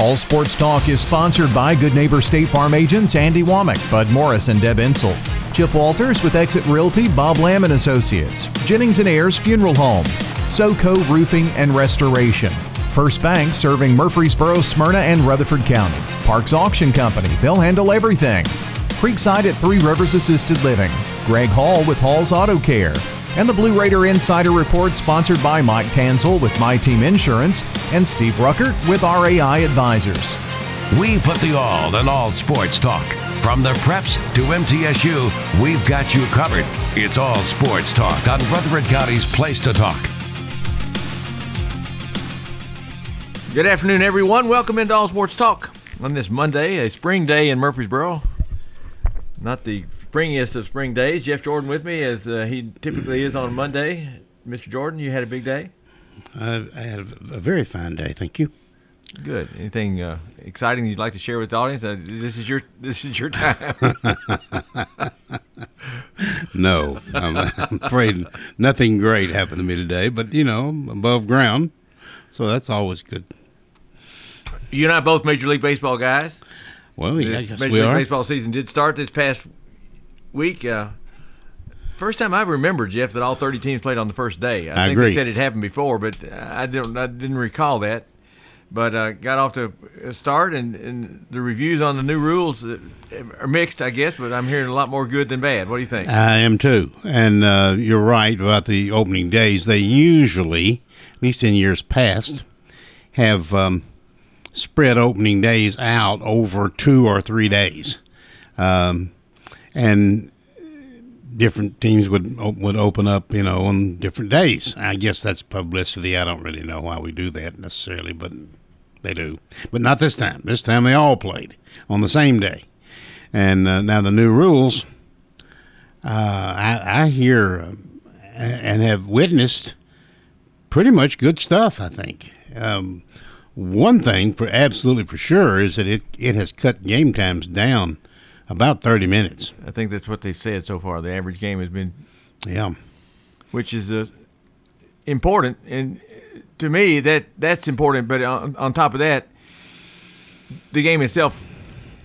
All Sports Talk is sponsored by Good Neighbor State Farm agents Andy Womack, Bud Morris, and Deb Insel. Chip Walters with Exit Realty, Bob Lamb and Associates. Jennings and Ayers Funeral Home. SoCo Roofing and Restoration. First Bank serving Murfreesboro, Smyrna, and Rutherford County. Parks Auction Company. They'll handle everything. Creekside at Three Rivers Assisted Living. Greg Hall with Hall's Auto Care. And the Blue Raider Insider Report sponsored by Mike Tanzel with My Team Insurance and Steve Ruckert with RAI Advisors. We put the all in all sports talk. From the preps to MTSU, we've got you covered. It's all sports talk on Rutherford County's Place to Talk. Good afternoon, everyone. Welcome into All Sports Talk on this Monday, a spring day in Murfreesboro. Not the springiest of spring days. Jeff Jordan with me, as uh, he typically is on a Monday. Mr. Jordan, you had a big day. Uh, I had a very fine day, thank you. Good. Anything uh, exciting you'd like to share with the audience? Uh, this is your this is your time. no, I'm, I'm, afraid nothing great happened to me today. But you know, above ground, so that's always good. You and I both Major League Baseball guys. Well, yeah, I guess Major we League are. Baseball season did start this past week. Uh, first time I remember, Jeff, that all 30 teams played on the first day. I, I think agree. they said it happened before, but I don't. I didn't recall that. But uh, got off to a start, and, and the reviews on the new rules uh, are mixed, I guess. But I'm hearing a lot more good than bad. What do you think? I am too, and uh, you're right about the opening days. They usually, at least in years past, have um, spread opening days out over two or three days, um, and different teams would would open up, you know, on different days. I guess that's publicity. I don't really know why we do that necessarily, but they do. But not this time. This time they all played on the same day. And uh, now the new rules, uh, I, I hear uh, and have witnessed pretty much good stuff. I think. Um, one thing for absolutely for sure is that it it has cut game times down about thirty minutes. I think that's what they said so far. The average game has been, Yeah. which is uh, important, and to me that that's important. But on, on top of that, the game itself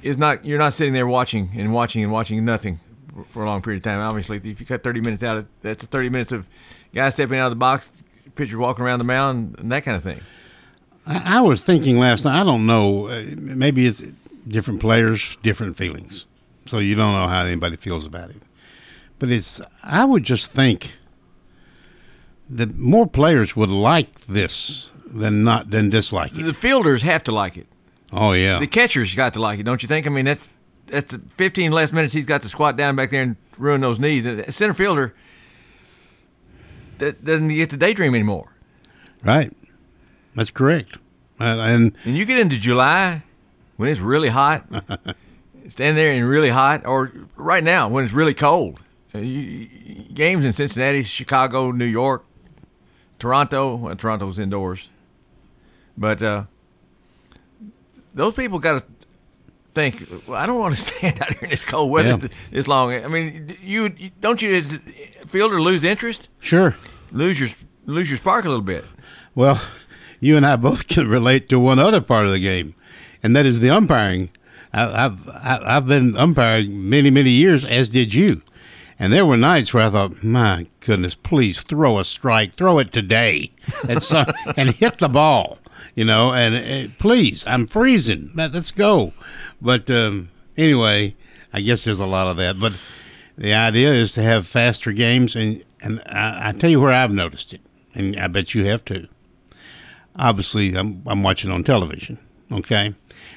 is not. You're not sitting there watching and watching and watching nothing for, for a long period of time. Obviously, if you cut 30 minutes out, of, that's 30 minutes of guys stepping out of the box, pitchers walking around the mound, and that kind of thing. I, I was thinking last night. I don't know. Uh, maybe it's different players, different feelings. So you don't know how anybody feels about it. But it's. I would just think that more players would like this than not than dislike it. The fielders have to like it. Oh yeah. The catcher's got to like it, don't you think? I mean, that's that's the 15 less minutes he's got to squat down back there and ruin those knees. A center fielder that doesn't get to daydream anymore. Right. That's correct. Uh, and And you get into July when it's really hot, stand there and really hot, or right now when it's really cold. Uh, games in Cincinnati, Chicago, New York, Toronto. Well, Toronto's indoors, but uh, those people got to think. Well, I don't want to stand out here in this cold weather Yeah. this long. I mean, you don't you a fielder lose interest, sure. lose your lose your spark a little bit. Well, you and I both can relate to one other part of the game, and that is the umpiring. I, I've I- I've been umpiring many many years, as did you, and there were nights where I thought, my goodness, please throw a strike, throw it today, and so, and hit the ball, you know, and uh, please, I'm freezing, Let- let's go. But um, anyway, I guess there's a lot of that, but the idea is to have faster games, and and I, I tell you where I've noticed it, and I bet you have too. Obviously I'm, I'm watching on television, okay?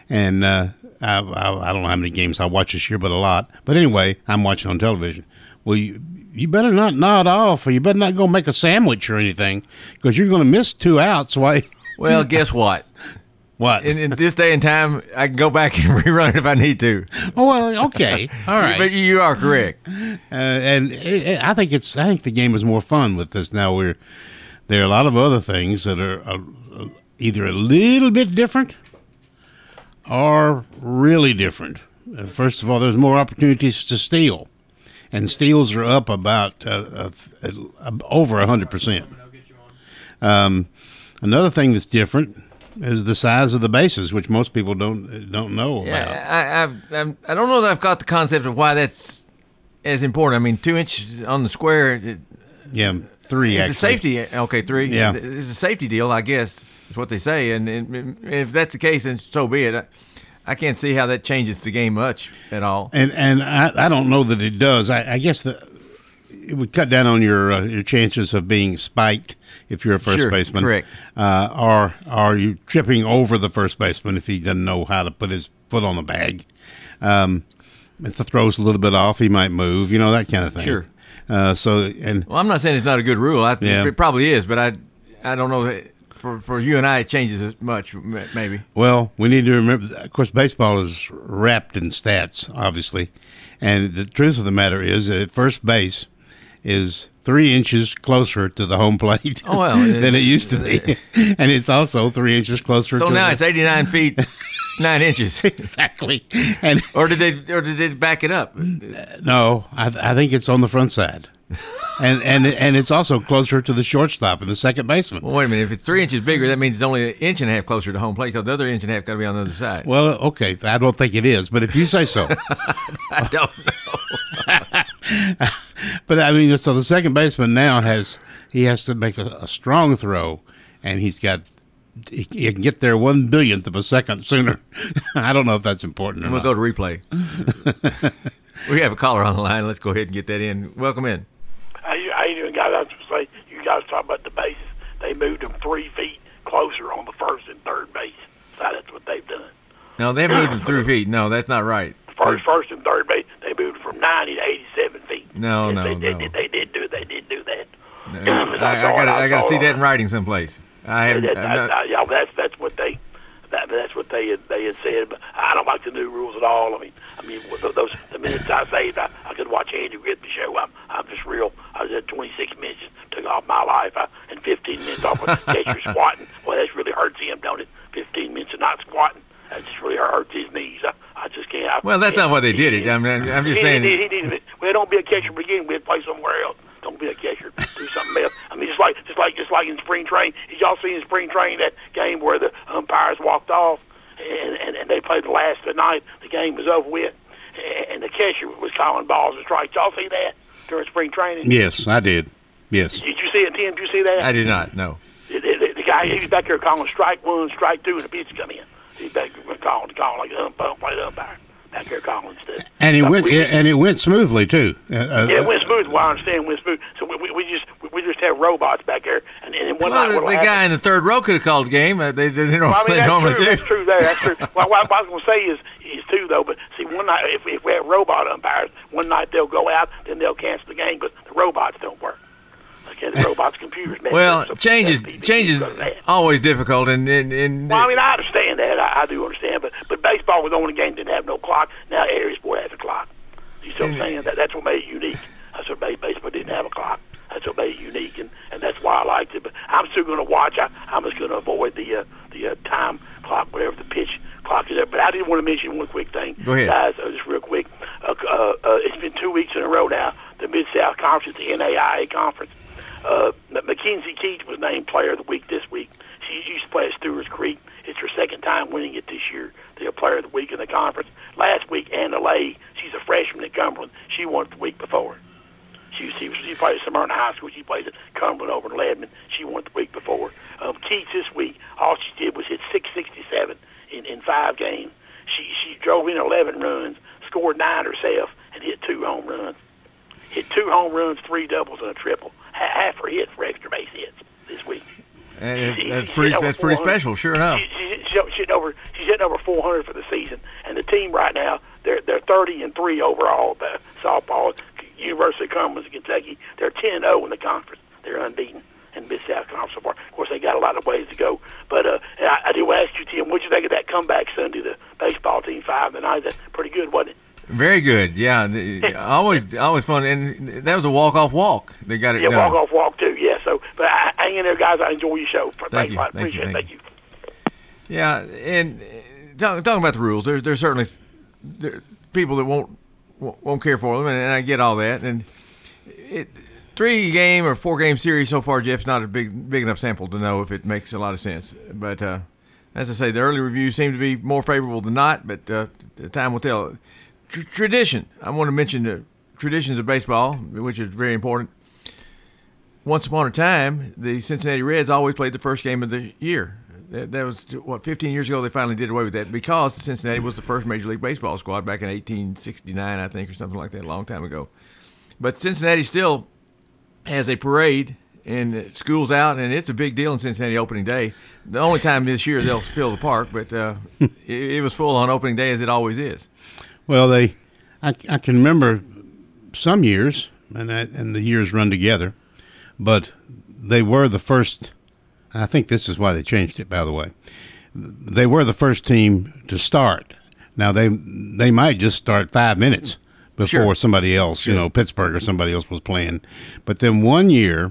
And uh, I, I, I don't know how many games I watch this year, but a lot. But anyway, I'm watching on television. Well, you, you better not nod off, or you better not go make a sandwich or anything, because you're going to miss two outs. Why? Well, guess what? What? In, in this day and time, I can go back and rerun it if I need to. oh well, okay, all right. But you are correct. uh, and i I think it's I think the game is more fun with this now. We're there are a lot of other things that are uh, either a little bit different or really different. Uh, first of all, there's more opportunities to steal, and steals are up about uh, uh, over hundred percent. Um, another thing that's different is the size of the bases, which most people don't don't know about. Yeah, I, I, I'm- I don't know that I've got the concept of why that's as important. I mean, two inches on the square it, Yeah, three. it's actually. a safety. Okay, three. Yeah. it's a safety deal, I guess. Is what they say, and, and, and if that's the case, then so be it. I, I can't see how that changes the game much at all. And and I, I don't know that it does. I, I guess the it would cut down on your uh, your chances of being spiked if you're a first Sure, baseman. correct. Uh, or are you tripping over the first baseman if he doesn't know how to put his foot on the bag? Um, if the throw's a little bit off, he might move. You know that kind of thing. Sure. Uh, so and Well, I'm not saying it's not a good rule. I think Yeah. it probably is, but I I don't know that for for you and I it changes as much. Maybe. Well, we need to remember. Of course, baseball is wrapped in stats, obviously, and the truth of the matter is that first base is three inches closer to the home plate Oh, well, than it used to be, and it's also three inches closer. So to now the, it's 89 feet nine inches. exactly. And Or did they or did they back it up? no, I, I think it's on the front side, and and and it's also closer to the shortstop and the second baseman. Well, wait a minute. If it's three inches bigger, that means it's only an inch and a half closer to home plate because the other inch and a half got to be on the other side. Well, okay, I don't think it is, but if you say so. I don't know. But I mean, so the second baseman now has he has to make a, a strong throw, and he's got he, he can get there one billionth of a second sooner. I don't know if that's important or I'm not. gonna go to replay. we have a caller on the line. Let's go ahead and get that in. Welcome in. How you, how you guys? I was going to say, you guys talk about the bases. They moved them three feet closer on the first and third base. So that's what they've done. No, they moved them three feet. No, that's not right. First, first and third base, they moved from 90 to 87 feet. No, Yes, no, they, they, no. Did, they did do. They did do that. I, I gotta, I gotta see that in writing someplace. I. That, that, not, that- yeah, that's that's what they that, that's what they had, they had said. But I don't like the new rules at all. I mean, I mean those the minutes I saved, I, I could watch Andy Griffith show. I'm I'm just real. I was at 26 minutes took off my life, I, and 15 minutes off of catcher squatting. Well, that really hurts him, don't it? 15 minutes of not squatting. That just really hurts his knees. I, I just can't. I, well, that's not why they did it. I mean, I'm just he, saying. He, he, he, well, don't be a catcher begin with. Play somewhere else. Don't be a catcher. Do something else. I mean, just like just like just like in spring training. Did y'all see in spring training that game where the umpires walked off and and, and they played the last of the night? The game was over with, and, the catcher was calling balls and strikes. Y'all see that during spring training? Yes, I did. Yes. Did you see it, Tim? Did you see that? I did not. No. The, the, the guy he was back there calling strike one, strike two, and the pitch come in. He's back there calling, calling like the umpire, play the umpire. Back there calling stuff. And it So went we- and it went smoothly too. Uh, uh, Yeah, it went smooth. Well, I understand it went smooth. So we, we, we just we just have robots back there, and, and then one Well, night the, what'll the guy in the third row could have called the game. Uh, They, they, they, don't, Well, I mean, they that's normally true. do. That's true. There, that's true. well, what, what I was going to say is is too though. But see, one night if, if we have robot umpires, one night they'll go out, then they'll cancel the game, but the robots don't work. The robots' computers. mess Well, up, change is change is because of that. always difficult, and and, and Well, I mean, I understand that. I, I do understand, but but baseball was the only game that didn't have no clock. Now every sport has a clock. You see what I'm saying? That that's what made it unique. That's what made baseball didn't have a clock. That's what made it unique, and, and that's why I liked it. But I'm still going to watch. I, I'm just going to avoid the uh, the uh, time clock, whatever the pitch clock is. There. But I did want to mention one quick thing, Go ahead. guys. Uh, just real quick. Uh, uh, uh, it's been two weeks in a row now. The Mid South Conference, the NAIA conference. Uh, Mackenzie Keats was named Player of the Week this week. She used to play at Stewart's Creek. It's her second time winning it this year. The Player of the Week in the conference. Last week, Anna Lay, she's a freshman at Cumberland. She won it the week before. She, she, she played at Smyrna High School. She plays at Cumberland over in Lebanon. She won it the week before. Um, Keats this week, all she did was hit 667 in, in five games. She, she drove in 11 runs, scored nine herself, and hit two home runs hit two home runs, three doubles, and a triple. Ha- Half her hits for extra base hits this week. and She- that's pretty that's pretty special. Sure enough. She, she, she, she's hitting over she's hitting over 400 for the season, and the team right now they're they're 30 and three overall. The softball, University of Cumberland, Kentucky, they're 10 0 in the conference. They're unbeaten, and Mid South Conference so far. Of course, they got a lot of ways to go. But uh, I, I do ask you, Tim, what you think of that comeback Sunday? The baseball team five and nine. That's pretty good, wasn't it? Very good. Yeah, the, always always fun, and that was a walk off walk. They got it Yeah, done. walk off walk too. Yeah. So, but I, hang in there, guys. I enjoy your show. Thanks you, lot. thank you, Appreciate it. thank Thank you. Yeah, and uh, talk, talking about the rules, there's there's certainly there, people that won't won't won't care for them, and, and I get all that. And it, three game or four game series so far, Jeff's not a big big enough sample to know if it makes a lot of sense. But uh, as I say, the early reviews seem to be more favorable than not, but uh, time will tell. Tr- tradition. I want to mention the traditions of baseball, which is very important. Once upon a time, the Cincinnati Reds always played the first game of the year. That, that was what 15 years ago. They finally did away with that because Cincinnati was the first Major League Baseball squad back in 1869, I think, or something like that, a long time ago. But Cincinnati still has a parade and schools out, and it's a big deal in Cincinnati opening day. The only time this year they'll fill the park, but uh, it, it was full on opening day as it always is. Well, they, I, I can remember some years, and I, and the years run together, but they were the first. I think this is why they changed it. By the way, they were the first team to start. Now they they might just start five minutes before Sure. somebody else, you know, Pittsburgh or somebody else was playing. But then one year,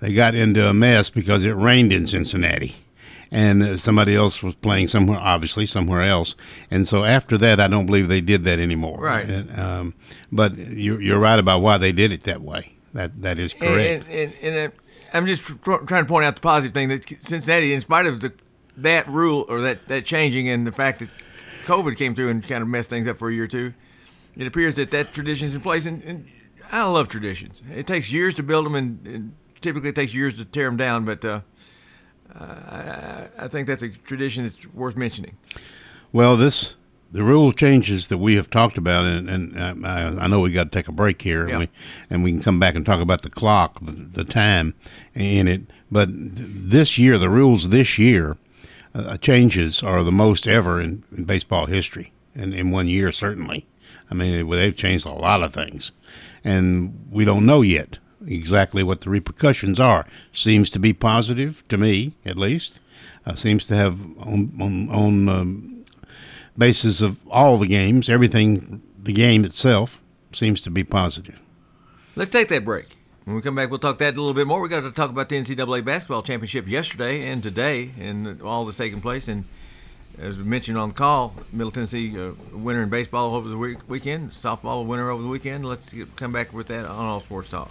they got into a mess because it rained in Cincinnati. And uh, somebody else was playing somewhere, obviously somewhere else, and so after that, I don't believe they did that anymore. Right. And, um, but you're, you're right about why they did it that way. That that is correct. And, and, and, uh, I'm just tr- trying to point out the positive thing that Cincinnati, in spite of the, that rule or that, that changing and the fact that COVID came through and kind of messed things up for a year or two, it appears that that tradition is in place. And, and I love traditions. It takes years to build them, and, and typically it takes years to tear them down. But uh, I, I think that's a tradition that's worth mentioning. Well, this the rule changes that we have talked about, and, and I, I know we got to take a break here, Yeah. and, we, and we can come back and talk about the clock, the, the time in it. But th- this year, the rules this year uh, changes are the most ever in, in baseball history, and in one year certainly. I mean, they've changed a lot of things, and we don't know yet exactly what the repercussions are. Seems to be positive to me, at least. Uh, seems to have on on, on um, basis of all the games, everything, the game itself seems to be positive. Let's take that break. When we come back, we'll talk that a little bit more. We got to talk about the NCAA basketball championship yesterday and today, and all that's taking place. And as we mentioned on the call, Middle Tennessee uh, winner in baseball over the week- weekend, softball winner over the weekend. Let's get, come back with that on All Sports Talk.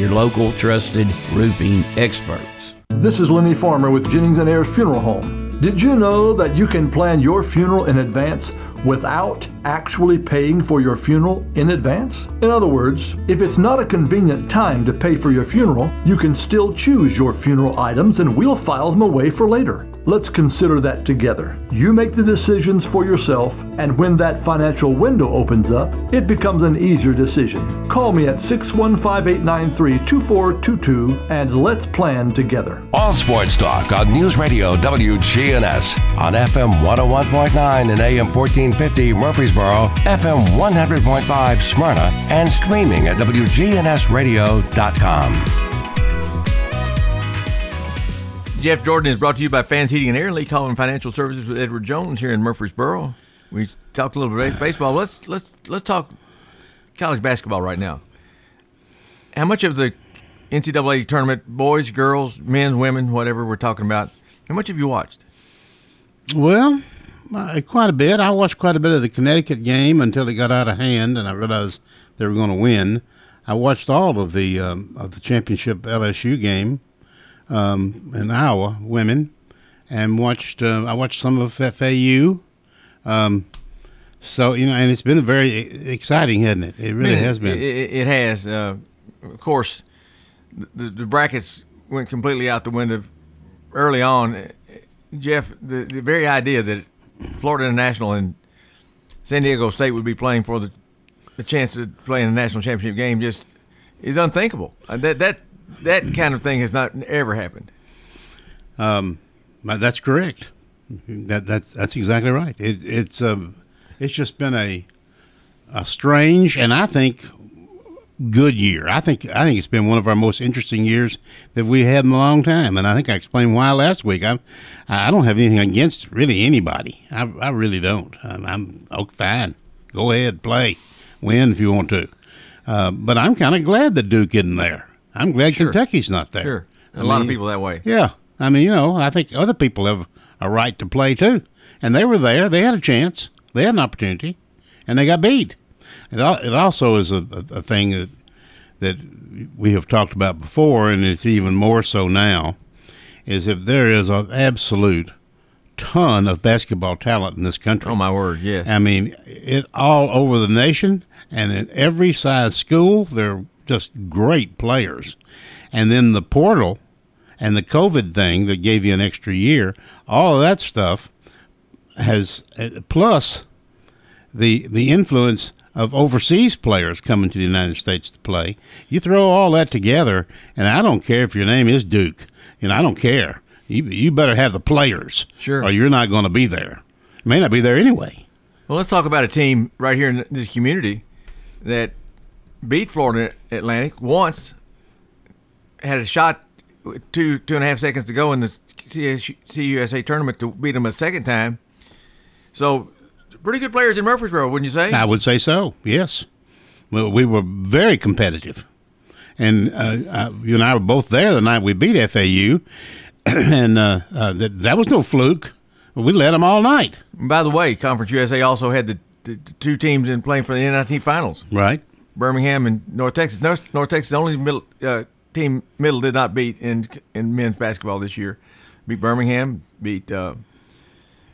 your local trusted roofing experts. This is Lenny Farmer with Jennings and Ayers Funeral Home. Did you know that you can plan your funeral in advance without actually paying for your funeral in advance? In other words, if it's not a convenient time to pay for your funeral, you can still choose your funeral items and we'll file them away for later. Let's consider that together. You make the decisions for yourself, and when that financial window opens up, it becomes an easier decision. Call me at 615 893 2422 and let's plan together. All sports talk on News Radio WGNS on FM 101.9 and AM 1450 Murfreesboro, FM 100.5 Smyrna, and streaming at WGNSradio.com. Jeff Jordan is brought to you by Fans Heating and Air, Lee Collin Financial Services with Edward Jones here in Murfreesboro. We talked a little bit about baseball. Let's let's let's talk college basketball right now. How much of the NCAA tournament, boys, girls, men, women, whatever we're talking about, how much have you watched? Well, quite a bit. I watched quite a bit of the Connecticut game until it got out of hand, and I realized they were going to win. I watched all of the um, of the championship LSU game um, in Iowa, women, and watched. Uh, I watched some of FAU. Um, so you know, and it's been very exciting, hasn't it? It really I mean, has been. It, it has. Uh, of course, the, the brackets went completely out the window early on. Jeff, the, the very idea that Florida International and San Diego State would be playing for the the chance to play in a national championship game just is unthinkable. Uh, that that that kind of thing has not ever happened. Um, that's correct. That that's that's exactly right. It, it's um, it's just been a a strange and I think good year. I think I think it's been one of our most interesting years that we had in a long time, and I think I explained why last week. I I don't have anything against really anybody. I, I really don't. I'm, I'm oh, fine. Go ahead, play, win if you want to. Uh, but I'm kind of glad that Duke isn't there. I'm glad Sure. Kentucky's not there. Sure, a I lot of people that way. Yeah, I mean, you know, I think other people have a right to play too, and they were there. They had a chance. They had an opportunity, and they got beat. It, it also is a, a, thing that that we have talked about before, and it's even more so now. Is if there is an absolute ton of basketball talent in this country. Oh my word, yes. I mean, it all over the nation and in every size school, they're just great players. And then the portal and the COVID thing that gave you an extra year, all of that stuff has uh, plus the the influence of overseas players coming to the United States to play. You throw all that together, and I don't care if your name is Duke. and I don't care. You you better have the players, Sure. or you're not going to be there. You may not be there anyway. Well, let's talk about a team right here in this community that beat Florida Atlantic once, had a shot two two and a half seconds to go in the CUSA tournament to beat them a second time. So, pretty good players in Murfreesboro, wouldn't you say? I would say so. Yes, well, we were very competitive, and uh, uh, you and I were both there the night we beat FAU, and uh, uh, that that was no fluke. We led them all night. By the way, Conference USA also had the, the, the two teams in playing for the NIT finals. Right. Birmingham and North Texas. North, North Texas, the only middle uh, team middle did not beat in in men's basketball this year. Beat Birmingham, beat uh,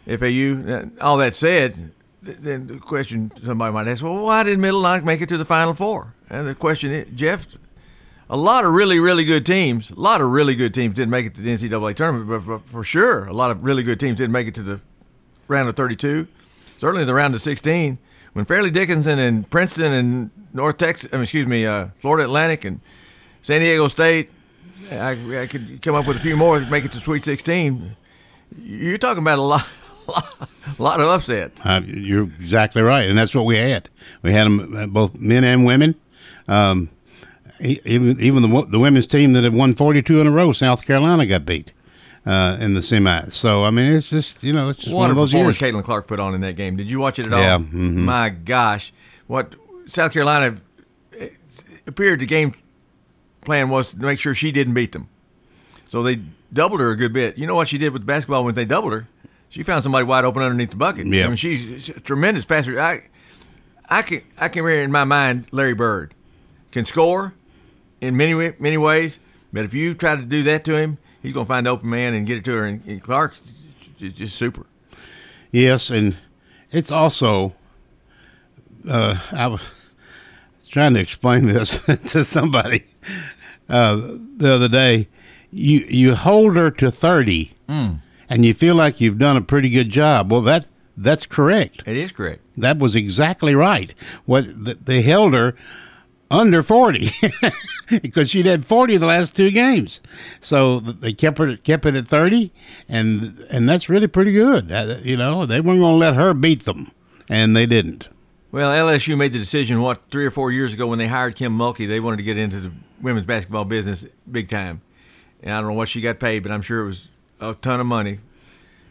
FAU. All that said, then the question somebody might ask, well, why did Middle not make it to the Final Four? And the question is, Jeff, a lot of really, really good teams, a lot of really good teams didn't make it to the NCAA tournament, but for, sure, a lot of really good teams didn't make it to the round of 32, certainly the round of 16. When Fairleigh Dickinson and Princeton and North Texas, excuse me, uh, Florida Atlantic and San Diego State, I, I could come up with a few more to make it to Sweet 16. You're talking about a lot, a lot of upsets. Uh, you're exactly right, and that's what we had. We had them both men and women. Um, even even the the women's team that had won 42 in a row, South Carolina got beat uh, in the semis. So I mean, it's just you know, it's just What one of those performance years. Caitlin Clark put on in that game. Did you watch it at all? Yeah, mhm. My gosh, what South Carolina eh, appeared the game plan was to make sure she didn't beat them. So they doubled her a good bit. You know what she did with basketball when they doubled her? She found somebody wide open underneath the bucket. Yeah. I mean, she's a tremendous passer. I, I can, I can remember in my mind Larry Bird can score in many many ways, but if you try to do that to him, he's going to find the open man and get it to her. And, and Clark is just super. Yes, and it's also. Uh, I was trying to explain this to somebody uh, the other day. You you hold her to thirty, Mm. And you feel like you've done a pretty good job. Well, that that's correct. It is correct. That was exactly right. What they held her under forty because she'd had forty the last two games, so they kept her kept it at thirty, and and that's really pretty good. Uh, you know, they weren't going to let her beat them, and they didn't. Well, LSU made the decision what three or four years ago when they hired Kim Mulkey. They wanted to get into the women's basketball business big time, and I don't know what she got paid, but I'm sure it was a ton of money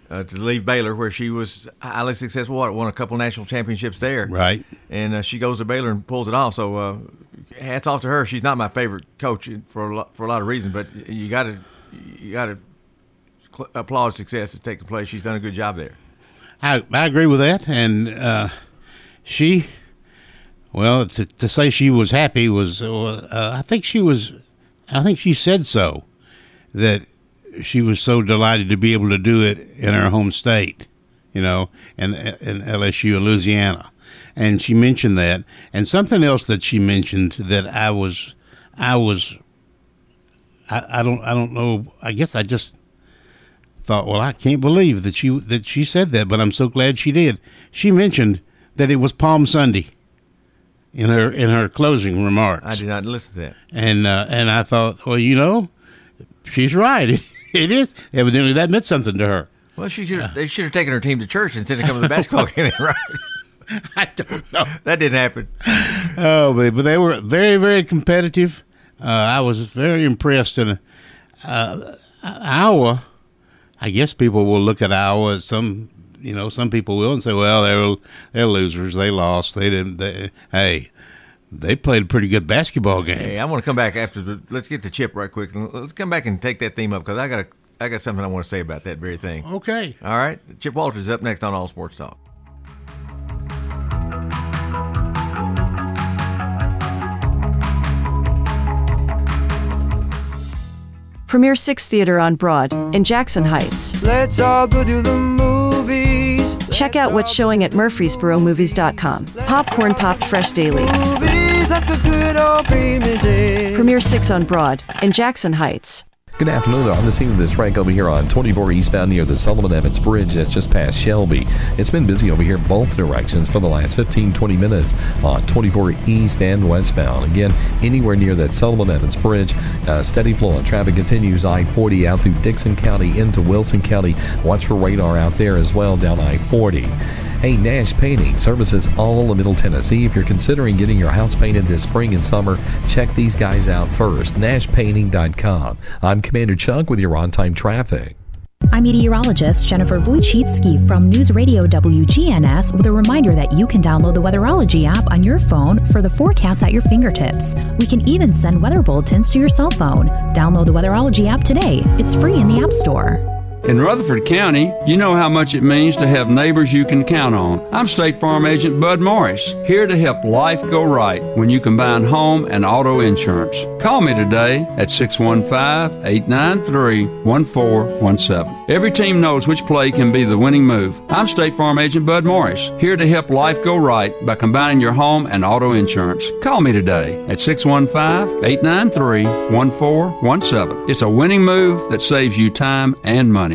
uh, to leave Baylor, where she was highly successful. What won a couple national championships there, Right. And uh, she goes to Baylor and pulls it off. So uh, hats off to her. She's not my favorite coach for a lot, for a lot of reasons, but you got to you got to cl- applaud success that's taking place. She's done a good job there. I I agree with that, and uh, she, well, to, to say she was happy was, uh, I think she was, I think she said so, that she was so delighted to be able to do it in her home state, you know, in in LSU, Louisiana, and she mentioned that, and something else that she mentioned that I was, I was, I, I don't I don't know, I guess I just thought, well, I can't believe that she that she said that, but I'm so glad she did. She mentioned that it was Palm Sunday in her in her closing remarks. I did not listen to that. And uh, and I thought, well, you know, she's right. it is evidently that meant something to her. Well, she should. They should have taken her team to church instead of coming to the basketball game, right? I don't know. That didn't happen. Oh, but, but they were very very competitive. Uh, I was very impressed. And uh, Iowa, I guess people will look at Iowa as some. You know, some people will and say, "Well, they're they're losers. They lost. They didn't." They, hey, they played a pretty good basketball game. Hey, I want to come back after. The, let's get to Chip right quick. Let's come back and take that theme up because I got a, I got something I want to say about that very thing. Okay. All right. Chip Walters is up next on All Sports Talk. Premier 6 Theater on Broad in Jackson Heights. Let's all go to the movies. Check out what's showing at murfreesboromovies.com. Popcorn popped fresh daily. Movies at good old premises. Premier 6 on Broad in Jackson Heights. Good afternoon. On the scene of this wreck over here on 24 eastbound near the Sullivan Evans Bridge that's just past Shelby. It's been busy over here both directions for the last 15 20 minutes on 24 east and westbound. Again, anywhere near that Sullivan Evans Bridge, uh, steady flow of traffic continues I 40 out through Dickson County into Wilson County. Watch for radar out there as well down I 40. Hey, Nash Painting services all of Middle Tennessee. If you're considering getting your house painted this spring and summer, check these guys out first. NashPainting.com. I'm Commander Chuck with your on time traffic. I'm meteorologist Jennifer Wojcicki from News Radio WGNS with a reminder that you can download the Weatherology app on your phone for the forecast at your fingertips. We can even send weather bulletins to your cell phone. Download the Weatherology app today. It's free in the App Store. In Rutherford County, you know how much it means to have neighbors you can count on. I'm State Farm Agent Bud Morris, here to help life go right when you combine home and auto insurance. Call me today at 615 893 1417. Every team knows which play can be the winning move. I'm State Farm Agent Bud Morris, here to help life go right by combining your home and auto insurance. Call me today at 615 893 1417. It's a winning move that saves you time and money.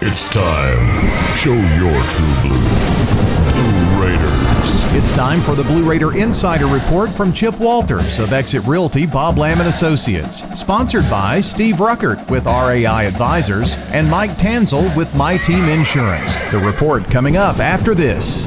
It's time. Show your true blue. Blue Raiders. It's time for the Blue Raider Insider Report from Chip Walters of Exit Realty Bob Lamb and Associates. Sponsored by Steve Ruckert with RAI Advisors and Mike Tanzel with My Team Insurance. The report coming up after this.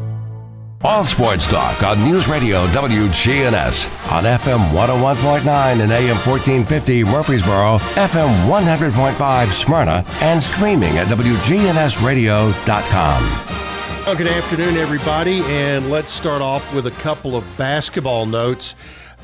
All sports talk on News Radio WGNS on FM 101.9 and AM 1450 Murfreesboro, FM 100.5 Smyrna, and streaming at WGNSradio.com. Well, good afternoon, everybody, and let's start off with a couple of basketball notes.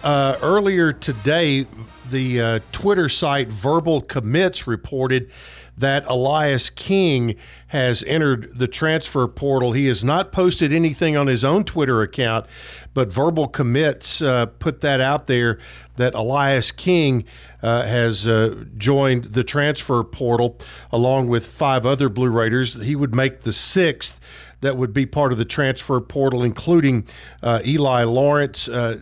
Uh, earlier today, the uh, Twitter site Verbal Commits reported that Elias King has entered the transfer portal. He has not posted anything on his own Twitter account, but Verbal Commits uh, put that out there that Elias King uh, has uh, joined the transfer portal along with five other Blue Raiders. He would make the sixth that would be part of the transfer portal, including uh, Eli Lawrence, uh,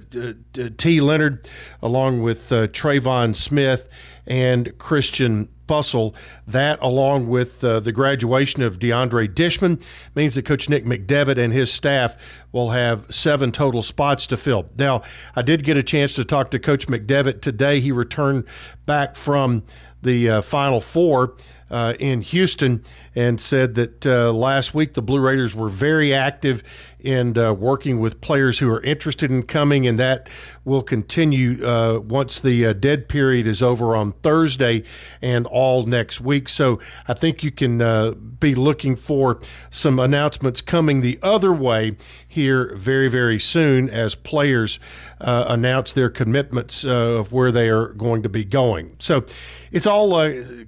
T. Leonard, along with uh, Trayvon Smith and Christian Fussell. That, along with uh, the graduation of DeAndre Dishman, means that Coach Nick McDevitt and his staff will have seven total spots to fill. Now, I did get a chance to talk to Coach McDevitt today. He returned back from the uh, Final Four uh, in Houston and said that uh, last week the Blue Raiders were very active in uh, working with players who are interested in coming, and that will continue uh, once the uh, dead period is over on Thursday and all next week. So I think you can uh, be looking for some announcements coming the other way here very, very soon as players uh, announce their commitments uh, of where they are going to be going. So it's all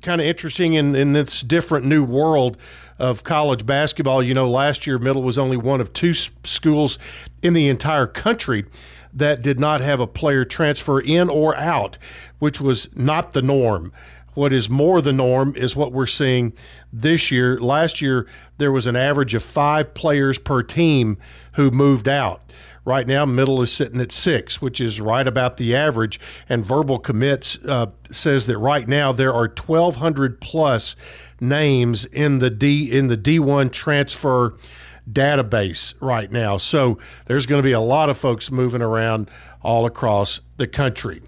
kind of interesting in, in this different new world of college basketball. You know, last year, Middle was only one of two schools in the entire country that did not have a player transfer in or out, which was not the norm. What is more the norm is what we're seeing this year. Last year, there was an average of five players per team who moved out. Right now, middle is sitting at six, which is right about the average. And verbal commits uh, says that right now there are 1,200 plus names in the D in the D1 transfer database right now. So there's going to be a lot of folks moving around all across the country.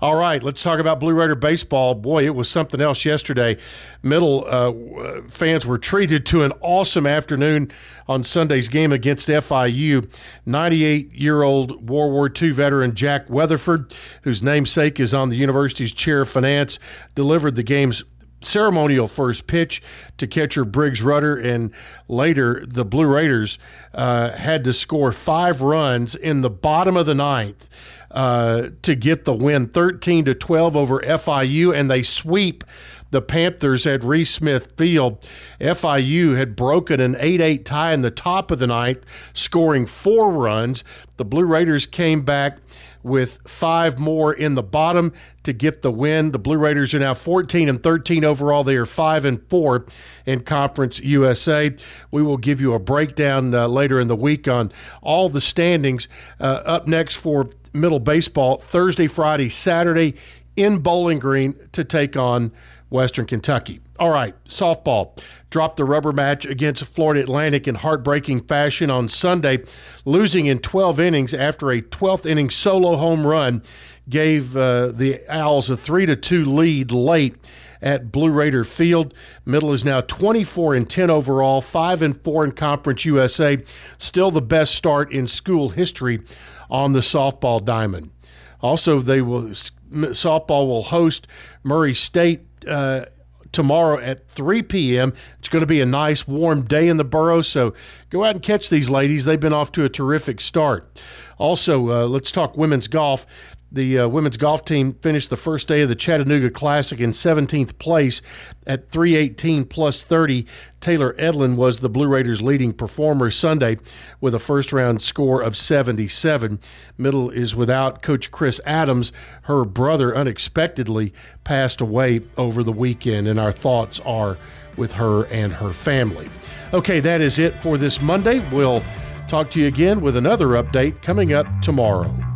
All right, let's talk about Blue Raider baseball. Boy, it was something else yesterday. Middle uh, fans were treated to an awesome afternoon on Sunday's game against FIU. 98 year old World War II veteran Jack Weatherford, whose namesake is on the university's chair of finance, delivered the game's ceremonial first pitch to catcher Briggs Rudder, and later the Blue Raiders uh, had to score five runs in the bottom of the ninth uh, to get the win, 13 to 12 over FIU, and they sweep the Panthers at Reese Smith Field. FIU had broken an 8 8 tie in the top of the ninth, scoring four runs. The Blue Raiders came back with five more in the bottom to get the win. The Blue Raiders are now 14 and 13 overall. They are 5 and 4 in Conference USA. We will give you a breakdown uh, later in the week on all the standings. Uh, up next for middle baseball Thursday, Friday, Saturday in Bowling Green to take on Western Kentucky. All right, softball dropped the rubber match against Florida Atlantic in heartbreaking fashion on Sunday, losing in 12 innings after a 12th inning solo home run gave uh, the Owls a 3 to 2 lead late at Blue Raider Field. Middle is now 24 and 10 overall, 5 and 4 in Conference USA. Still the best start in school history on the softball diamond. Also, they will softball will host Murray State uh, tomorrow at 3 p.m. It's going to be a nice warm day in the borough, so go out and catch these ladies. They've been off to a terrific start. Also, uh, let's talk women's golf. The uh, women's golf team finished the first day of the Chattanooga Classic in 17th place at 318 plus 30. Taylor Edlin was the Blue Raiders' leading performer Sunday with a first round score of 77. Middle is without Coach Chris Adams. Her brother unexpectedly passed away over the weekend, and our thoughts are with her and her family. Okay, that is it for this Monday. We'll talk to you again with another update coming up tomorrow.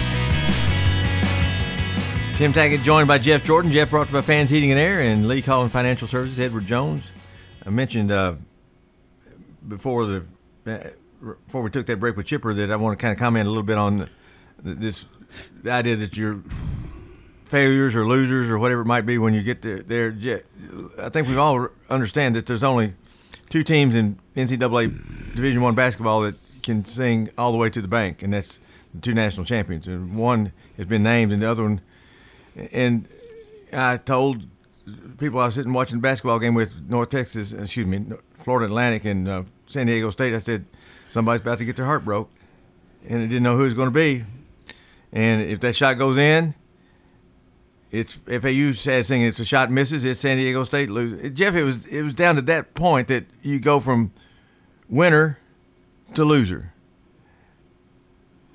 Tim Taggett joined by Jeff Jordan. Jeff brought to by Fans Heating and Air and Lee Collin Financial Services, Edward Jones. I mentioned uh, before the uh, before we took that break with Chipper that I want to kind of comment a little bit on this the idea that you're failures or losers or whatever it might be when you get to there. I think we all understand that there's only two teams in NCAA Division One basketball that can sing all the way to the bank, and that's the two national champions. And one has been named, and the other one. And I told people I was sitting watching the basketball game with North Texas, excuse me, Florida Atlantic and uh, San Diego State. I said somebody's about to get their heart broke, and I didn't know who it was going to be. And if that shot goes in, it's FAU says saying it's a shot misses. It's San Diego State lose. Jeff, it was it was down to that point that you go from winner to loser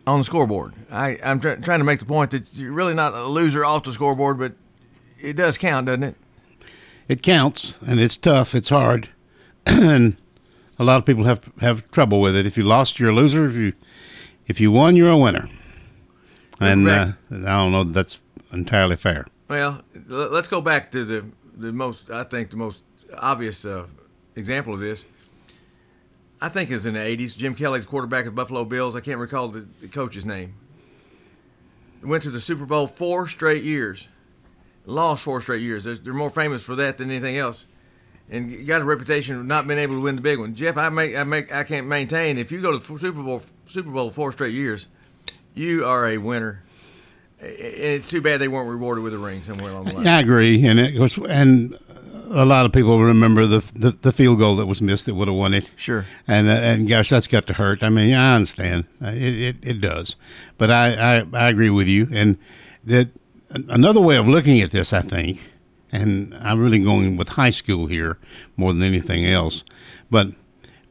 on the scoreboard. I I'm try, trying to make the point that you're really not a loser off the scoreboard, but it does count, doesn't it? It counts, and it's tough. It's hard, and a lot of people have have trouble with it. If you lost, you're a loser. If you if you won, you're a winner. And uh, I don't know. That's entirely fair. Well, let's go back to the the most I think the most obvious uh, example of this. I think is in the '80s. Jim Kelly's quarterback of Buffalo Bills. I can't recall the, the coach's name. Went to the Super Bowl four straight years, lost four straight years. They're, they're more famous for that than anything else, and got a reputation of not being able to win the big one. Jeff, I make I make I can't maintain if you go to Super Bowl Super Bowl four straight years, you are a winner it's too bad they weren't rewarded with a ring somewhere along the line. I agree, and it was, and a lot of people remember the the, the field goal that was missed that would have won it. Sure. And uh, and gosh, that's got to hurt. I mean, I understand uh, it it, it does, but I, I I agree with you. And that another way of looking at this, I think, and I'm really going with high school here more than anything else, but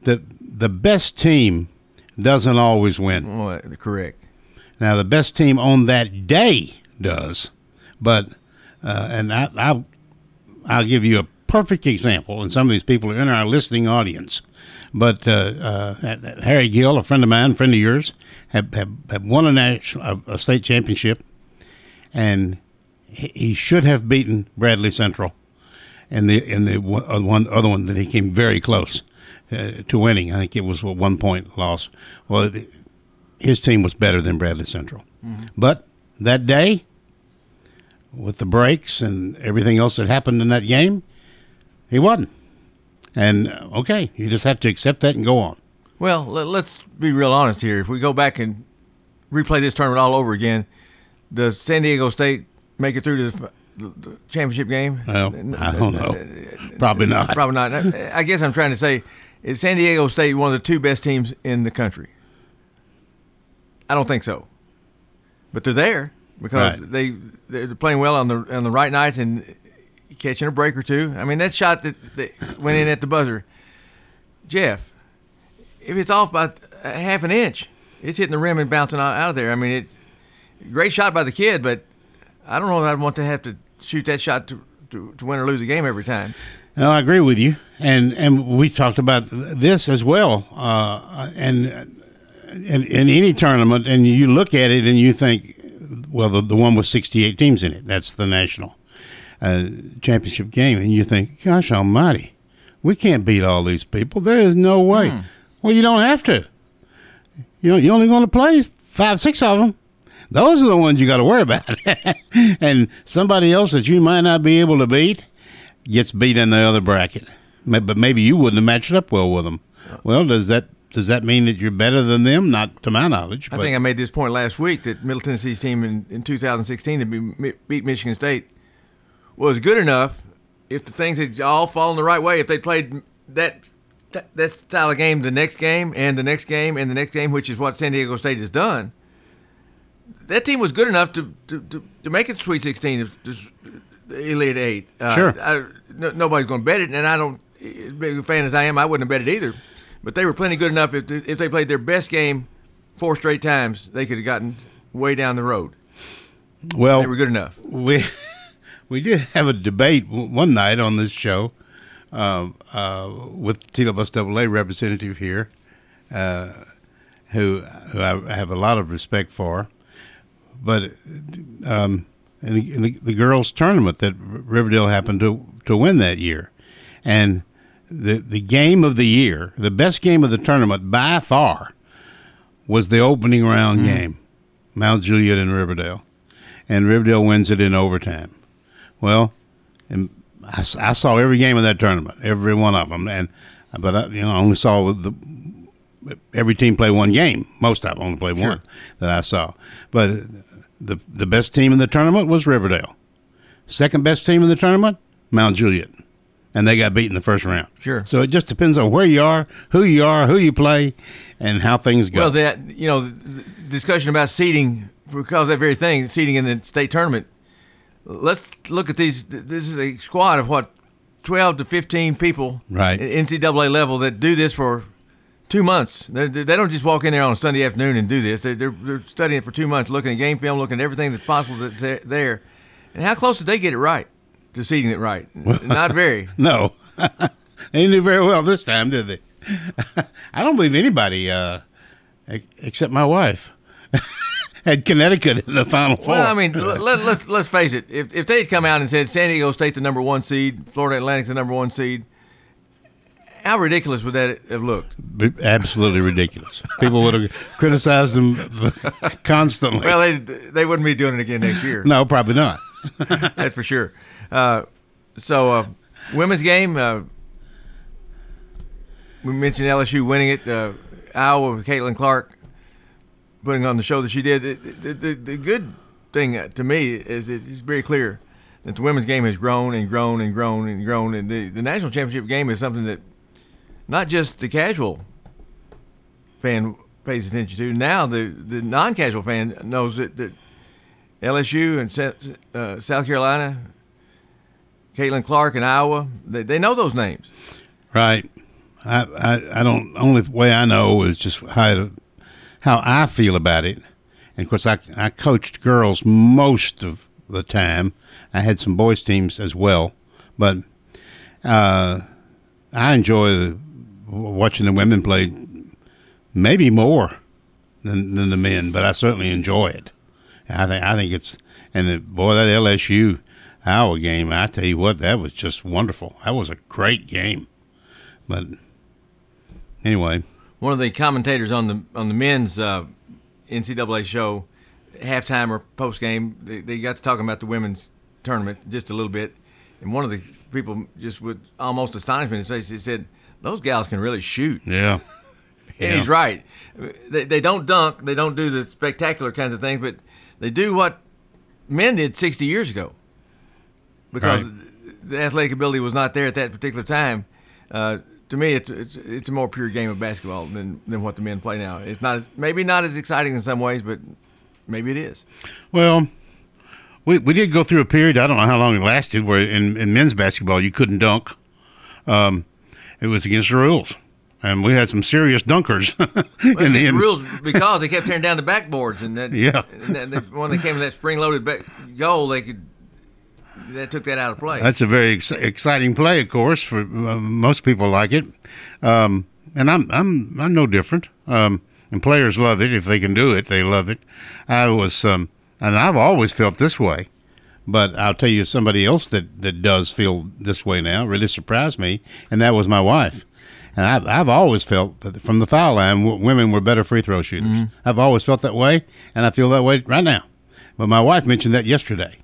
the the best team doesn't always win. Oh, correct. Now, the best team on that day does, but uh, and I, I, I'll give you a perfect example, and some of these people are in our listening audience. But uh, uh, Harry Gill, a friend of mine, friend of yours, have, have, have won a national, a, a state championship, and he, he should have beaten Bradley Central, and the in the one other one that he came very close uh, to winning. I think it was a one point loss. Well, his team was better than Bradley Central. Mm-hmm. But that day, with the breaks and everything else that happened in that game, he wasn't. And uh, okay, you just have to accept that and go on. Well, let, us be real honest here. If we go back and replay this tournament all over again, does San Diego State make it through to the, the championship game? Well, I don't know. Probably not. Probably not. I guess I'm trying to say is San Diego State one of the two best teams in the country? I don't think so, but they're there because right. they they're playing well on the on the right nights and catching a break or two. I mean that shot that, that went in at the buzzer, Jeff. If it's off by a half an inch, it's hitting the rim and bouncing out, out of there. I mean it's great shot by the kid, but I don't know that I'd want to have to shoot that shot to, to, to win or lose a game every time. No, I agree with you, and and we talked about this as well, uh, and in, in any tournament, and you look at it and you think, well, the, the one with 68 teams in it, that's the national uh, championship game, and you think, gosh almighty, we can't beat all these people. There is no way. Hmm. Well, you don't have to. You know, you're only going to play five, six of them. Those are the ones you got to worry about. and somebody else that you might not be able to beat, gets beat in the other bracket. But maybe you wouldn't have matched up well with them. Well, does that does that mean that you're better than them? Not to my knowledge. I think I made this point last week that Middle Tennessee's team in, in 2016 to be, beat Michigan State was good enough if the things had all fallen the right way. If they played that that style of game the next game and the next game and the next game, which is what San Diego State has done, that team was good enough to to, to, to make it to Sweet 16 the Elite Eight. Uh, sure. I, no, nobody's going to bet it, and I don't. As big a fan as I am, I wouldn't have bet it either. But they were plenty good enough. If if they played their best game four straight times, they could have gotten way down the road. Well, they were good enough. We we did have a debate one night on this show uh, uh, with TWSAA representative here, uh, who who I have a lot of respect for, but. Um, in the, in the, the, girls' tournament that Riverdale happened to to win that year, and the the game of the year, the best game of the tournament by far, was the opening round mm. game, Mount Juliet and Riverdale, and Riverdale wins it in overtime. Well, and I, I saw every game of that tournament, every one of them, and but I, you know I only saw the every team play one game. Most of them only played sure. one that I saw, but the the best team in the tournament was Riverdale. Second best team in the tournament, Mount Juliet, and they got beat in the first round. Sure. So it just depends on where you are, who you are, who you play, and how things go. Well, that you know, discussion about seeding because that very thing, seeding in the state tournament. Let's look at these. This is a squad of what, twelve to fifteen people, right? NCAA level that do this for two months. They're, they don't just walk in there on a Sunday afternoon and do this. They're, they're, they're, studying it for two months, looking at game film, looking at everything that's possible that's there. And how close did they get it right seeding it right? Not very. no. they didn't do very well this time, did they? I don't believe anybody, uh, except my wife, had Connecticut in the Final Four. Well, I mean, let, us let's, let's face it. If, if they had come out and said San Diego State's the number one seed, Florida Atlantic's the number one seed, how ridiculous would that have looked? Absolutely ridiculous. People would have criticized them constantly. Well, they they wouldn't be doing it again next year. No, probably not. That's for sure. Uh, so, uh, women's game. Uh, we mentioned LSU winning it. Uh, Iowa with Caitlin Clark putting on the show that she did. The, the, the good thing to me is it's very clear that the women's game has grown and grown and grown and grown, and the, the national championship game is something that not just the casual fan pays attention to. Now the, the non-casual fan knows that, that LSU and uh, South Carolina, Caitlin Clark in Iowa, they, they know those names. Right. I, I, I don't. Only way I know is just how how I feel about it. And of course, I I coached girls most of the time. I had some boys teams as well, but uh, I enjoy the watching the women play maybe more than, than the men, but I certainly enjoy it. I think I think it's and the, boy that LSU Iowa game. I tell you what, that was just wonderful. That was a great game. But anyway, one of the commentators on the on the men's uh, NCAA show halftime or post game, they, they got to talking about the women's tournament just a little bit, and one of the people just with almost astonishment he said, "Those gals can really shoot." Yeah. And Yeah. he's right. They, they don't dunk, they don't do the spectacular kinds of things, but they do what men did 60 years ago. Because Right. the athletic ability was not there at that particular time. Uh, to me, it's, it's it's a more pure game of basketball than, than what the men play now. It's not as, maybe not as exciting in some ways, but maybe it is. Well, we we did go through a period. I don't know how long it lasted, where in, in men's basketball you couldn't dunk. Um, it was against the rules, and we had some serious dunkers. Well, in the the rules because they kept tearing down the backboards, and that Yeah. and that, when they came to that spring-loaded back goal, they could that took that out of play. That's a very ex- exciting play, of course. For uh, most people, like it, um, and I'm I'm I'm no different. Um, and players love it if they can do it. They love it. I was, um, and I've always felt this way. But I'll tell you, somebody else that, that does feel this way now really surprised me, and that was my wife. And I've, I've always felt that from the foul line, w- women were better free throw shooters. I've always felt that way, and I feel that way right now. But my wife mentioned that yesterday.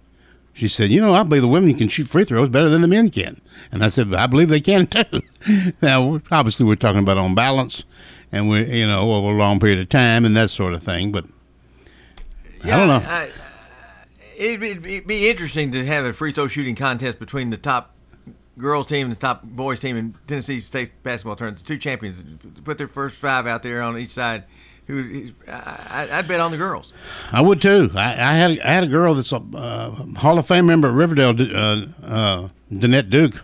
She said, "You know, I believe the women can shoot free throws better than the men can." And I said, "I believe they can too." now, obviously, we're talking about on balance, and we, you know, over a long period of time and that sort of thing. But I don't know. I, it'd, be, it'd be interesting to have a free throw shooting contest between the top girls team and the top boys team in Tennessee State basketball tournament. The two champions put their first five out there on each side. Who I, I'd bet on the girls. I would too. I, I had I had a girl that's a uh, Hall of Fame member at Riverdale, uh, uh, Danette Duke,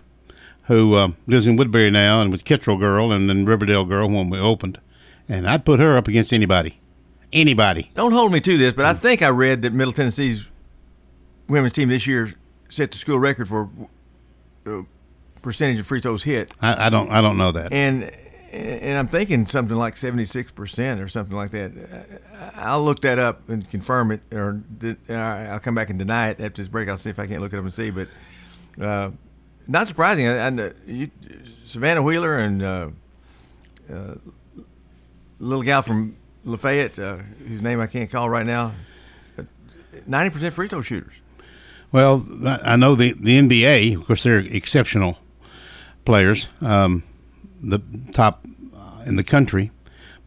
who uh, lives in Woodbury now, and was Kittrell girl and then Riverdale girl when we opened, and I'd put her up against anybody, anybody. Don't hold me to this, but I think I read that Middle Tennessee's women's team this year set the school record for uh, percentage of free throws hit. I, I don't I don't know that. And and I'm thinking something like 76 percent or something like that. I'll look that up and confirm it, or I'll come back and deny it after this break. I'll see if I can't look it up and see. But uh, not surprising. I, I, you, Savannah Wheeler and uh, uh, little gal from Lafayette, uh, whose name I can't call right now, 90 percent free throw shooters. Well, I I know the the NBA, of course, they're exceptional players, um, the top uh, in the country.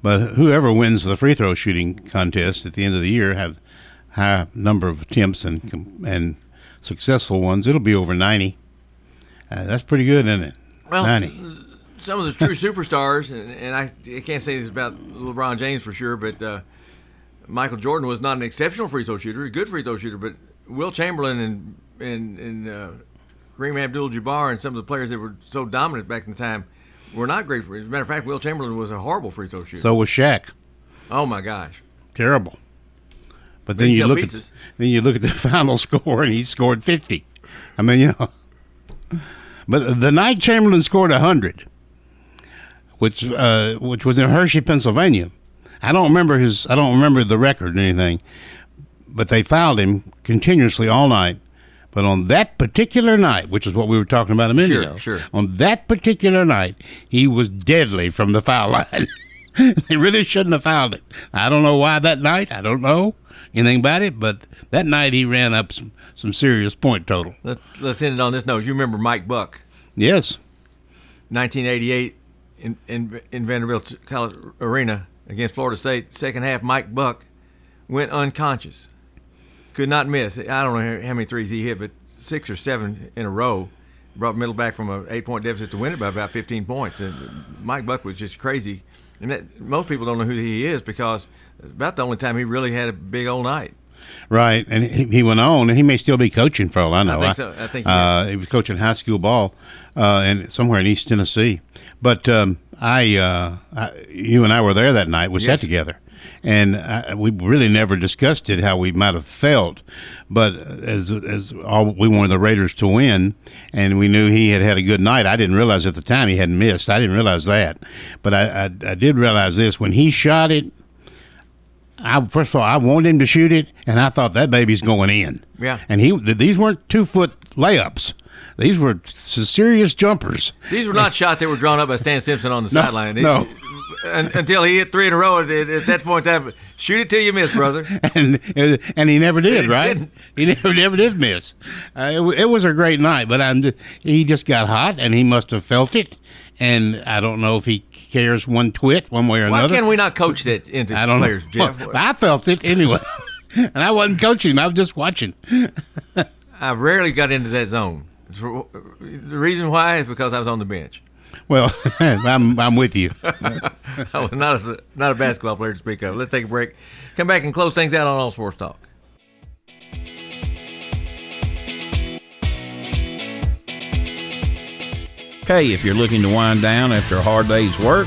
But whoever wins the free throw shooting contest at the end of the year have high number of attempts and and successful ones. It'll be over ninety. Uh, that's pretty good, isn't it? Well, ninety. some of the true superstars, and, and I, I can't say this about LeBron James for sure, but uh, Michael Jordan was not an exceptional free throw shooter, a good free throw shooter, but Wilt Chamberlain and and, and uh, Kareem Abdul-Jabbar and some of the players that were so dominant back in the time were not great. For, as a matter of fact, Wilt Chamberlain was a horrible free throw shooter. So was Shaq. oh my gosh, Terrible. But then you look at then you look at the final score, and he scored fifty. I mean, you know. But the night Chamberlain scored hundred, which uh, which was in Hershey, Pennsylvania. I don't remember his. I don't remember the record or anything. But they fouled him continuously all night. But on that particular night, which is what we were talking about a minute Sure, ago, sure. on that particular night, he was deadly from the foul line. they really shouldn't have fouled it. I don't know why that night. I don't know anything about it, but that night he ran up some, some serious point total. let's let's end it on this note. You remember Mike Buck? Yes. 1988 in, in, in Vanderbilt College Arena against Florida State. Second half, Mike Buck went unconscious. Could not miss. I don't know how many threes he hit, but six or seven in a row. Brought Middle back from an eight point deficit to win it by about 15 points. And Mike Buck was just crazy. And that, most people don't know who he is because it's about the only time he really had a big old night. Right, and he, he went on, and he may still be coaching for all I know. I think so. I think he uh, he was coaching high school ball, uh, and somewhere in East Tennessee. But um, I, uh, I, you and I were there that night. We sat together, and I, we really never discussed it how we might have felt. But as as all we wanted the Raiders to win, and we knew he had had a good night. I didn't realize at the time he hadn't missed. I didn't realize that, but I, I, I did realize this when he shot it. I first of all, I wanted him to shoot it, and I thought that baby's going in. Yeah. And he, these weren't two foot layups; these were serious jumpers. These were not shots that were drawn up by Stan Simpson on the No, sideline. No. Un- until he hit three in a row. At, at that point, in time, shoot it till you miss, brother. and and he never did, He right? didn't. He never never did miss. Uh, it, it was a great night, but I'm he just got hot, and he must have felt it. And I don't know if he cares one twit, one way or Why another. Why can we not coach that into I don't players, know. Jeff? I felt it anyway, and I wasn't coaching. I was just watching. I rarely got into that zone. The reason why is because I was on the bench. Well, I'm I'm with you. Not a, not a basketball player to speak of. Let's take a break. Come back and close things out on All Sports Talk. Okay, if you're looking to wind down after a hard day's work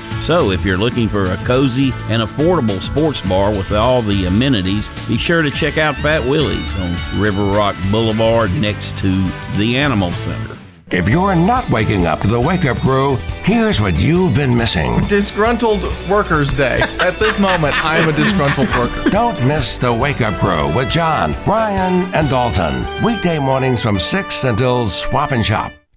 So, if you're looking for a cozy and affordable sports bar with all the amenities, be sure to check out Fat Willie's on River Rock Boulevard next to the Animal Center. If you're not waking up to the wake up crew, here's what you've been missing. Disgruntled Workers Day. At this moment, I am a disgruntled worker. Don't miss the Wake Up Crew with John, Brian, and Dalton. Weekday mornings from 6 until Swap and Shop.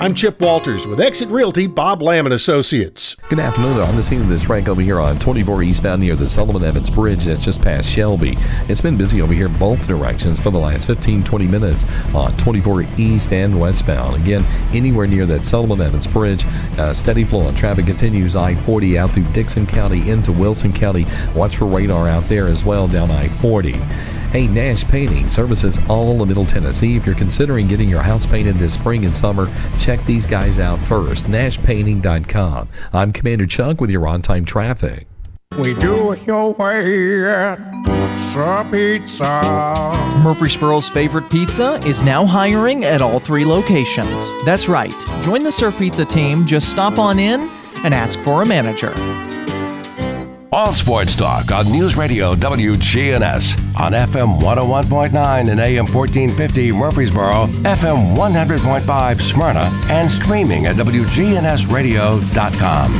I'm Chip Walters with Exit Realty, Bob Lamb and Associates. Good afternoon. On the scene of this wreck over here on 24 eastbound near the Sullivan Evans Bridge that's just past Shelby. It's been busy over here both directions for the last 15, 20 minutes on 24 east and westbound. Again, anywhere near that Sullivan Evans Bridge, uh, steady flow of traffic continues I 40 out through Dickson County into Wilson County. Watch for radar out there as well down I 40. Hey, Nash Painting services all of Middle Tennessee. If you're considering getting your house painted this spring and summer, check these guys out first. NashPainting.com. I'm Commander Chuck with your on time traffic. We do it your way at Sir Pizza. Murfreesboro's favorite pizza is now hiring at all three locations. That's right. Join the Sir Pizza team. Just stop on in and ask for a manager. All Sports Talk on News Radio WGNS on FM 101.9 and AM 1450 Murfreesboro, FM 100.5 Smyrna, and streaming at WGNSradio.com.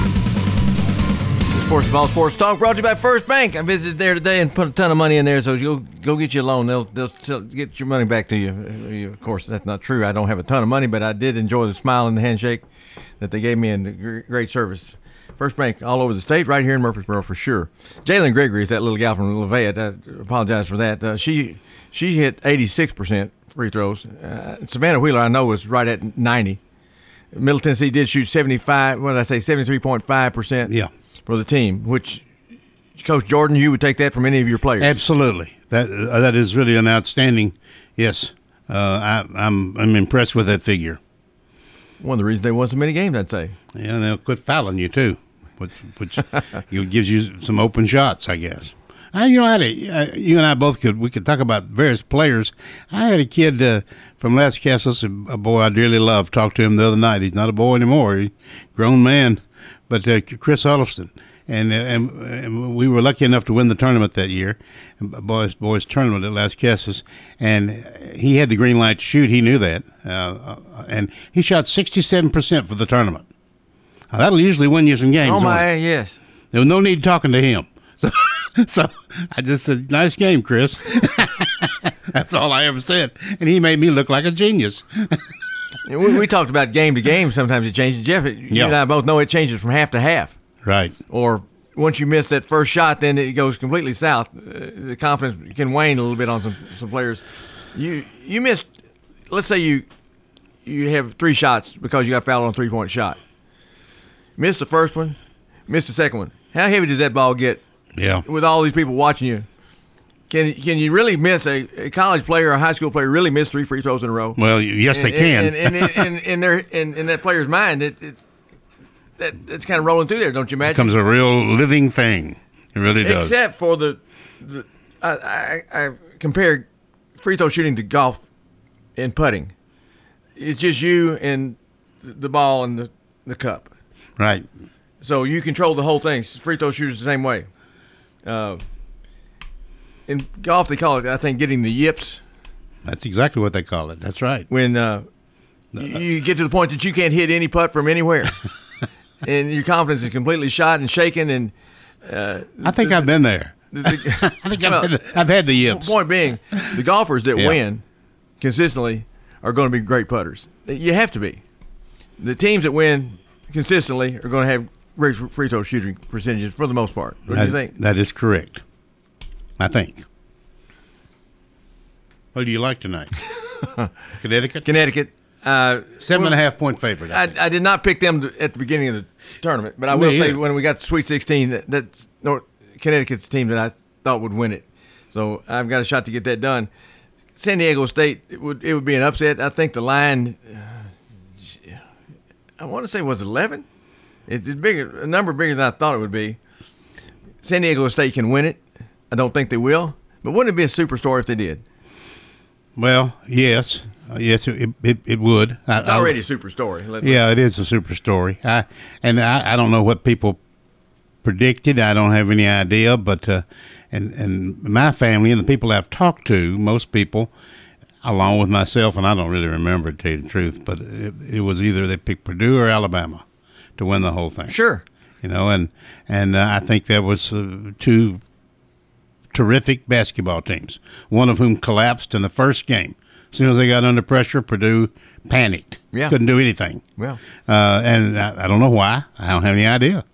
Sports Ball Sports Talk brought to you by First Bank. I visited there today and put a ton of money in there, so you'll go get you a loan. They'll they'll get your money back to you. Of course, that's not true. I don't have a ton of money, but I did enjoy the smile and the handshake that they gave me and the great service. First Bank all over the state, right here in Murfreesboro for sure. Jalen Gregory is that little gal from Lafayette. I apologize for that. Uh, she she hit 86% free throws. Uh, Savannah Wheeler, I know, was right at 90. Middle Tennessee did shoot 75, what did I say, 73.5% Yeah. for the team, which, Coach Jordan, you would take that from any of your players. Absolutely. That uh, that is really an outstanding. Yes, uh, I, I'm I'm impressed with that figure. One of the reasons they won so many games, I'd say. Yeah, and they'll quit fouling you too, which which you gives you some open shots, I guess. I, you know, I had a, uh, you and I both could we could talk about various players. I had a kid uh, from Lascassas, a, a boy I dearly love. Talked to him the other night. He's not a boy anymore, he grown man, but uh, Chris Huddleston. And, uh, and and we were lucky enough to win the tournament that year, boys boys tournament at Lascassas, and he had the green light to shoot. He knew that, uh, and he shot sixty seven percent for the tournament. Now, that'll usually win you some games. Oh, my, yes. There was no need talking to him. So, so I just said, "Nice game, Chris." That's all I ever said, and he made me look like a genius. we, we talked about game to game. Sometimes it changes. Jeff, it, you and I both know it changes from half to half. Right. Or once you miss that first shot, then it goes completely south. Uh, the confidence can wane a little bit on some, some players. You you missed. Let's say you you have three shots because you got fouled on a three point shot. Missed the first one, missed the second one. How heavy does that ball get? Yeah. With all these people watching you, Can can you really miss a, a college player or a high school player really miss three free throws in a row? Well, yes, and, they can. And and, and, and, and their in, in that player's mind, it, it that it's kind of rolling through there, don't you imagine? It becomes a real living thing. It really does. Except for the, the I, I, I compare free throw shooting to golf and putting. It's just you and the ball and the, the cup. Right. So you control the whole thing. Free throw shooters the same way. Uh, in golf, they call it, I think, getting the yips. That's exactly what they call it. That's right. When uh, you, you get to the point that you can't hit any putt from anywhere, and your confidence is completely shot and shaken. And uh, I think I've been there. the- the- I think I've, had, I've had the yips. The point being, the golfers that Yeah. win consistently are going to be great putters. You have to be. The teams that win consistently are going to have great free throw shooting percentages for the most part. What do you think? That is correct. I think. Who do you like tonight? Connecticut. Connecticut. Uh, Seven and a half point favorite. I I, I did not pick them at the beginning of the tournament, but I Me will say when we got to Sweet 16, that, that's North, Connecticut's team that I thought would win it. So I've got a shot to get that done. San Diego State, it would it would be an upset. I think the line, uh, I want to say was 11. It's bigger, a number bigger than I thought it would be. San Diego State can win it. I don't think they will, but wouldn't it be a super story if they did? Well, yes, Uh, yes, it it, it would. I- It's I- already a super story. Let's- Yeah, it is a super story. I, and I, I don't know what people predicted. I don't have any idea. But uh, and and my family and the people I've talked to, most people, along with myself, and I don't really remember to tell you the truth, but it, it was either they picked Purdue or Alabama to win the whole thing. Sure. You know, and and uh, I think that was uh, two terrific basketball teams. One of whom collapsed in the first game. As soon as they got under pressure, Purdue panicked. Yeah. couldn't do anything. Yeah. Uh, and I, I don't know why. I don't have any idea.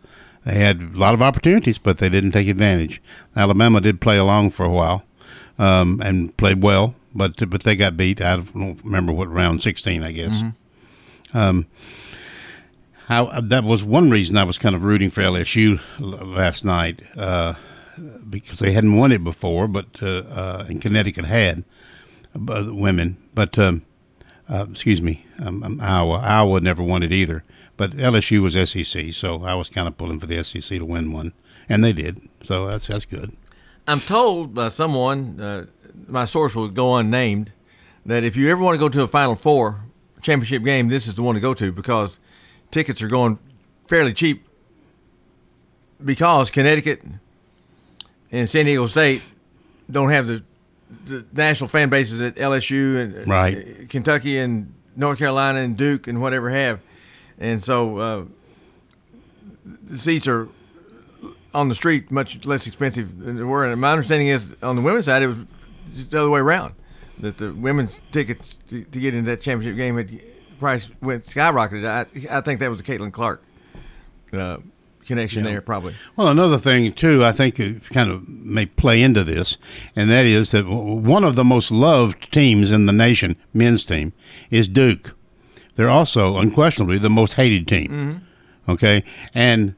They had a lot of opportunities, but they didn't take advantage. Alabama did play along for a while um, and played well, but but they got beat. I don't remember what round sixteen, I guess. Um, how, that was one reason I was kind of rooting for LSU last night uh, because they hadn't won it before, but uh, uh, and Connecticut had uh, women, but um, uh, excuse me, um, um, Iowa. Iowa never won it either, but LSU was SEC, so I was kind of pulling for the SEC to win one, and they did. So that's that's good. I'm told by someone, uh, my source will go unnamed, that if you ever want to go to a Final Four championship game, this is the one to go to because tickets are going fairly cheap because Connecticut and San Diego State don't have the, the national fan bases that LSU and Right. uh, Kentucky and North Carolina and Duke and whatever have. And so uh, the seats are on the street much less expensive than they were. And my understanding is on the women's side, it was just the other way around. That the women's tickets to, to get into that championship game had price went skyrocketed. I, I think that was the Caitlin Clark uh, connection Yeah. there, probably. Well, another thing too, I think it kind of may play into this, and that is that one of the most loved teams in the nation, men's team, is Duke. They're also unquestionably the most hated team. Okay, and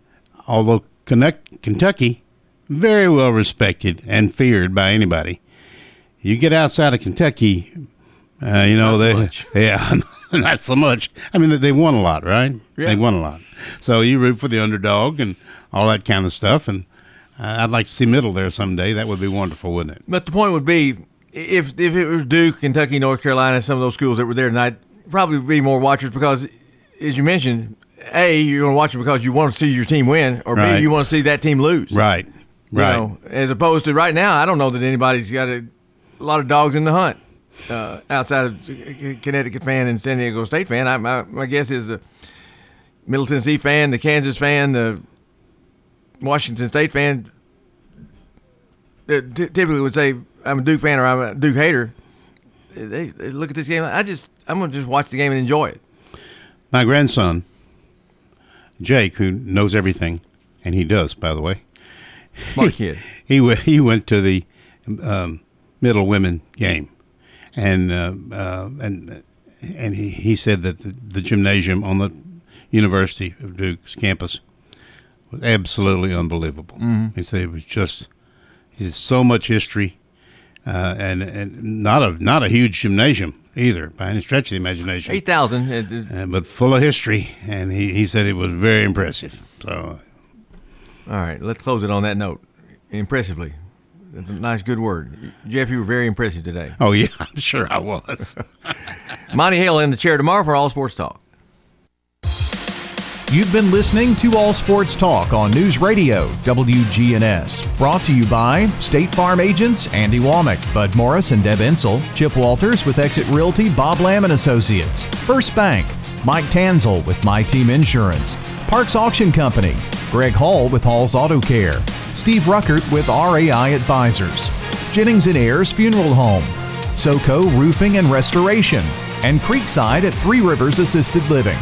although Kentucky, very well respected and feared by anybody, you get outside of Kentucky, uh, you know they, yeah, not so much. I mean, they won a lot, right? Yeah. They won a lot. So you root for the underdog and all that kind of stuff. And uh, I'd like to see Middle there someday. That would be wonderful, wouldn't it? But the point would be, if if it was Duke, Kentucky, North Carolina, some of those schools that were there tonight, probably be more watchers because, as you mentioned, a you're going to watch it because you want to see your team win, or Right. b you want to see that team lose. Right. You Right. know, as opposed to right now, I don't know that anybody's got a, a lot of dogs in the hunt uh, outside of Connecticut fan and San Diego State fan. I, my, my guess is the Middle Tennessee fan, the Kansas fan, the Washington State fan. that ty- typically would say I'm a Duke fan or I'm a Duke hater. They, they look at this game. I just I'm gonna just watch the game and enjoy it. My grandson, Jake, who knows everything, and he does, by the way. Smart kid. he went. He went to the um, middle women game, and uh, uh, and and he, he said that the, the gymnasium on the University of Duke's campus was absolutely unbelievable. Mhm. He said it was just. So much history, uh, and and not a not a huge gymnasium either by any stretch of the imagination. Eight thousand, uh, but full of history, and he, he said it was very impressive. So, all right, let's close it on that note. Impressively, nice, good word, Jeff. You were very impressive today. oh yeah, I'm sure I was. Monty Hale in the chair tomorrow for All Sports Talk. You've been listening to All Sports Talk on News Radio WGNS. Brought to you by State Farm agents Andy Womack, Bud Morris and Deb Insel, Chip Walters with Exit Realty, Bob Lamb and Associates, First Bank, Mike Tanzel with My Team Insurance, Parks Auction Company, Greg Hall with Hall's Auto Care, Steve Ruckert with RAI Advisors, Jennings and Ayers Funeral Home, SoCo Roofing and Restoration, and Creekside at Three Rivers Assisted Living.